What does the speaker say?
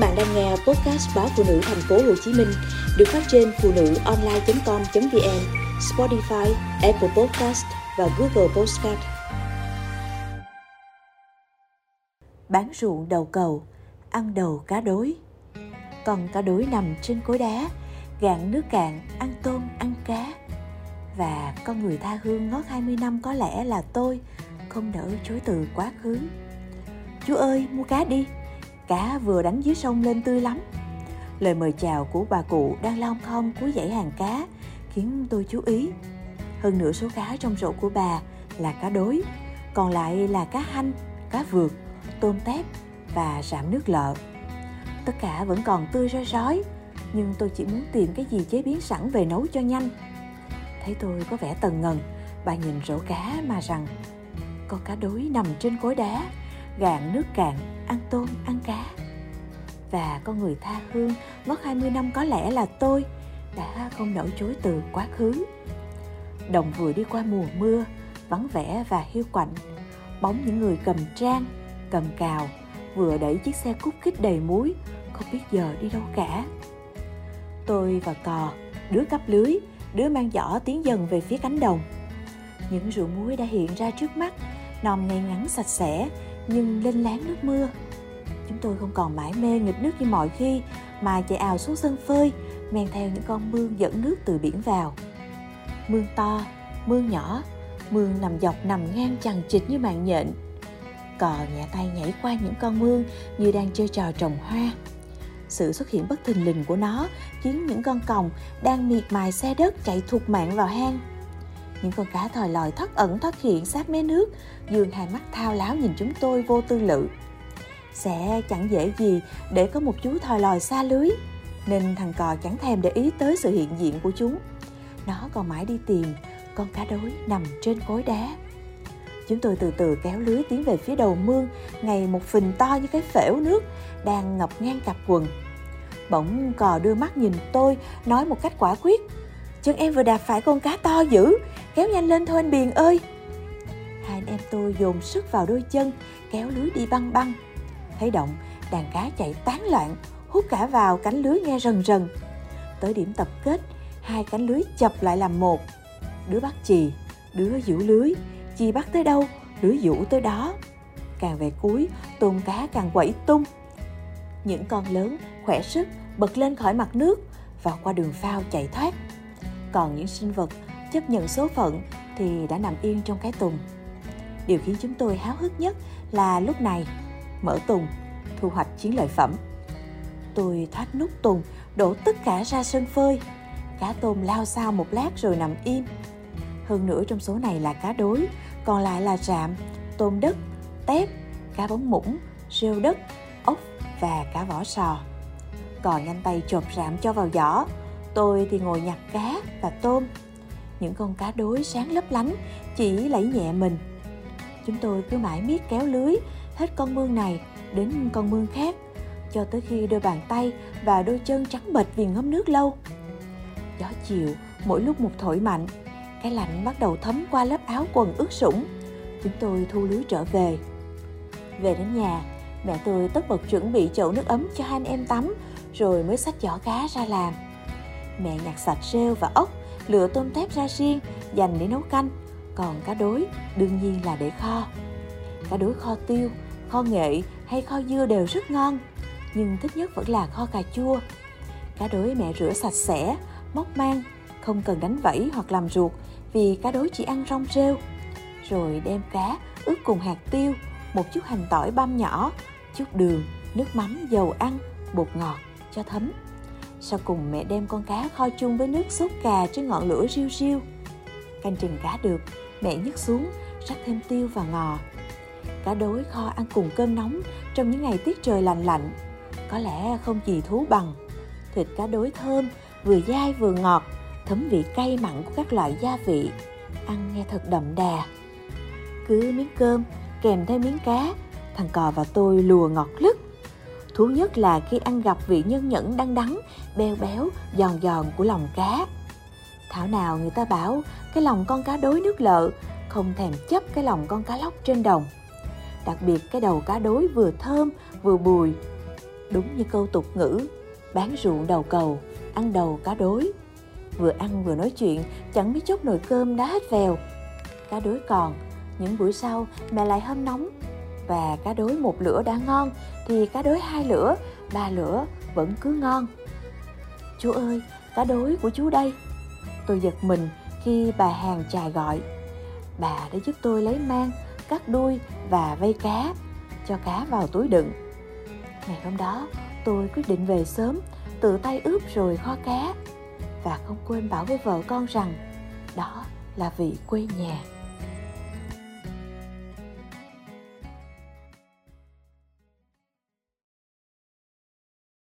bạn đang nghe podcast báo phụ nữ thành phố Hồ Chí Minh được phát trên phụ nữ online.com.vn, Spotify, Apple Podcast và Google Podcast. Bán ruộng đầu cầu, ăn đầu cá đối. Còn cá đối nằm trên cối đá, gạn nước cạn, ăn tôm, ăn cá. Và con người tha hương ngót 20 năm có lẽ là tôi, không nỡ chối từ quá khứ. Chú ơi, mua cá đi, cá vừa đánh dưới sông lên tươi lắm. Lời mời chào của bà cụ đang long khom cuối dãy hàng cá khiến tôi chú ý. Hơn nửa số cá trong rổ của bà là cá đối, còn lại là cá hanh, cá vượt, tôm tép và rạm nước lợ. Tất cả vẫn còn tươi rói rói, nhưng tôi chỉ muốn tìm cái gì chế biến sẵn về nấu cho nhanh. Thấy tôi có vẻ tần ngần, bà nhìn rổ cá mà rằng con cá đối nằm trên cối đá, gạn nước cạn, ăn tôm, ăn cá. Và con người tha hương mất 20 năm có lẽ là tôi đã không nỡ chối từ quá khứ. Đồng vừa đi qua mùa mưa, vắng vẻ và hiu quạnh. Bóng những người cầm trang, cầm cào, vừa đẩy chiếc xe cút kít đầy muối, không biết giờ đi đâu cả. Tôi và cò, đứa cắp lưới, đứa mang giỏ tiến dần về phía cánh đồng. Những ruộng muối đã hiện ra trước mắt, nòm ngay ngắn sạch sẽ, nhưng lên láng nước mưa. Chúng tôi không còn mãi mê nghịch nước như mọi khi, mà chạy ào xuống sân phơi, men theo những con mương dẫn nước từ biển vào. Mương to, mương nhỏ, mương nằm dọc nằm ngang chằng chịt như mạng nhện. Cò nhẹ tay nhảy qua những con mương như đang chơi trò trồng hoa. Sự xuất hiện bất thình lình của nó khiến những con còng đang miệt mài xe đất chạy thục mạng vào hang những con cá thòi lòi thoát ẩn thoát hiện sát mé nước, dương hai mắt thao láo nhìn chúng tôi vô tư lự. Sẽ chẳng dễ gì để có một chú thòi lòi xa lưới, nên thằng cò chẳng thèm để ý tới sự hiện diện của chúng. Nó còn mãi đi tìm, con cá đối nằm trên cối đá. Chúng tôi từ từ kéo lưới tiến về phía đầu mương, ngày một phình to như cái phễu nước, đang ngập ngang cặp quần. Bỗng cò đưa mắt nhìn tôi, nói một cách quả quyết, chân em vừa đạp phải con cá to dữ kéo nhanh lên thôi anh Biền ơi. Hai anh em tôi dồn sức vào đôi chân, kéo lưới đi băng băng. Thấy động, đàn cá chạy tán loạn, hút cả vào cánh lưới nghe rần rần. Tới điểm tập kết, hai cánh lưới chập lại làm một. Đứa bắt chì, đứa giữ lưới, chì bắt tới đâu, lưới giữ tới đó. Càng về cuối, tôm cá càng quẩy tung. Những con lớn, khỏe sức, bật lên khỏi mặt nước, và qua đường phao chạy thoát. Còn những sinh vật chấp nhận số phận thì đã nằm yên trong cái tùng. Điều khiến chúng tôi háo hức nhất là lúc này mở tùng, thu hoạch chiến lợi phẩm. Tôi thoát nút tùng, đổ tất cả ra sân phơi. Cá tôm lao sao một lát rồi nằm im. Hơn nữa trong số này là cá đối, còn lại là rạm, tôm đất, tép, cá bóng mũng rêu đất, ốc và cá vỏ sò. Còn nhanh tay chộp rạm cho vào giỏ, tôi thì ngồi nhặt cá và tôm những con cá đối sáng lấp lánh, chỉ lẫy nhẹ mình. Chúng tôi cứ mãi miết kéo lưới hết con mương này đến con mương khác, cho tới khi đôi bàn tay và đôi chân trắng bệch vì ngâm nước lâu. Gió chiều mỗi lúc một thổi mạnh, cái lạnh bắt đầu thấm qua lớp áo quần ướt sũng. Chúng tôi thu lưới trở về. Về đến nhà, mẹ tôi tất bật chuẩn bị chậu nước ấm cho hai anh em tắm, rồi mới xách giỏ cá ra làm. Mẹ nhặt sạch rêu và ốc lựa tôm tép ra riêng dành để nấu canh. Còn cá đối, đương nhiên là để kho. Cá đối kho tiêu, kho nghệ hay kho dưa đều rất ngon, nhưng thích nhất vẫn là kho cà chua. Cá đối mẹ rửa sạch sẽ, móc mang, không cần đánh vẫy hoặc làm ruột vì cá đối chỉ ăn rong rêu. Rồi đem cá ướp cùng hạt tiêu, một chút hành tỏi băm nhỏ, chút đường, nước mắm, dầu ăn, bột ngọt cho thấm sau cùng mẹ đem con cá kho chung với nước sốt cà trên ngọn lửa riu riu. Canh chừng cá được, mẹ nhấc xuống, rắc thêm tiêu và ngò. Cá đối kho ăn cùng cơm nóng trong những ngày tiết trời lành lạnh. Có lẽ không gì thú bằng. Thịt cá đối thơm, vừa dai vừa ngọt, thấm vị cay mặn của các loại gia vị. Ăn nghe thật đậm đà. Cứ miếng cơm kèm theo miếng cá, thằng cò và tôi lùa ngọt lứt Thú nhất là khi ăn gặp vị nhân nhẫn đắng đắng, beo béo, giòn giòn của lòng cá. Thảo nào người ta bảo cái lòng con cá đối nước lợ không thèm chấp cái lòng con cá lóc trên đồng. Đặc biệt cái đầu cá đối vừa thơm vừa bùi. Đúng như câu tục ngữ, bán ruộng đầu cầu, ăn đầu cá đối. Vừa ăn vừa nói chuyện, chẳng biết chốc nồi cơm đã hết vèo. Cá đối còn, những buổi sau mẹ lại hâm nóng. Và cá đối một lửa đã ngon, thì cá đối hai lửa, ba lửa vẫn cứ ngon. Chú ơi, cá đối của chú đây. Tôi giật mình khi bà hàng chài gọi. Bà đã giúp tôi lấy mang, cắt đuôi và vây cá, cho cá vào túi đựng. Ngày hôm đó, tôi quyết định về sớm, tự tay ướp rồi kho cá và không quên bảo với vợ con rằng đó là vị quê nhà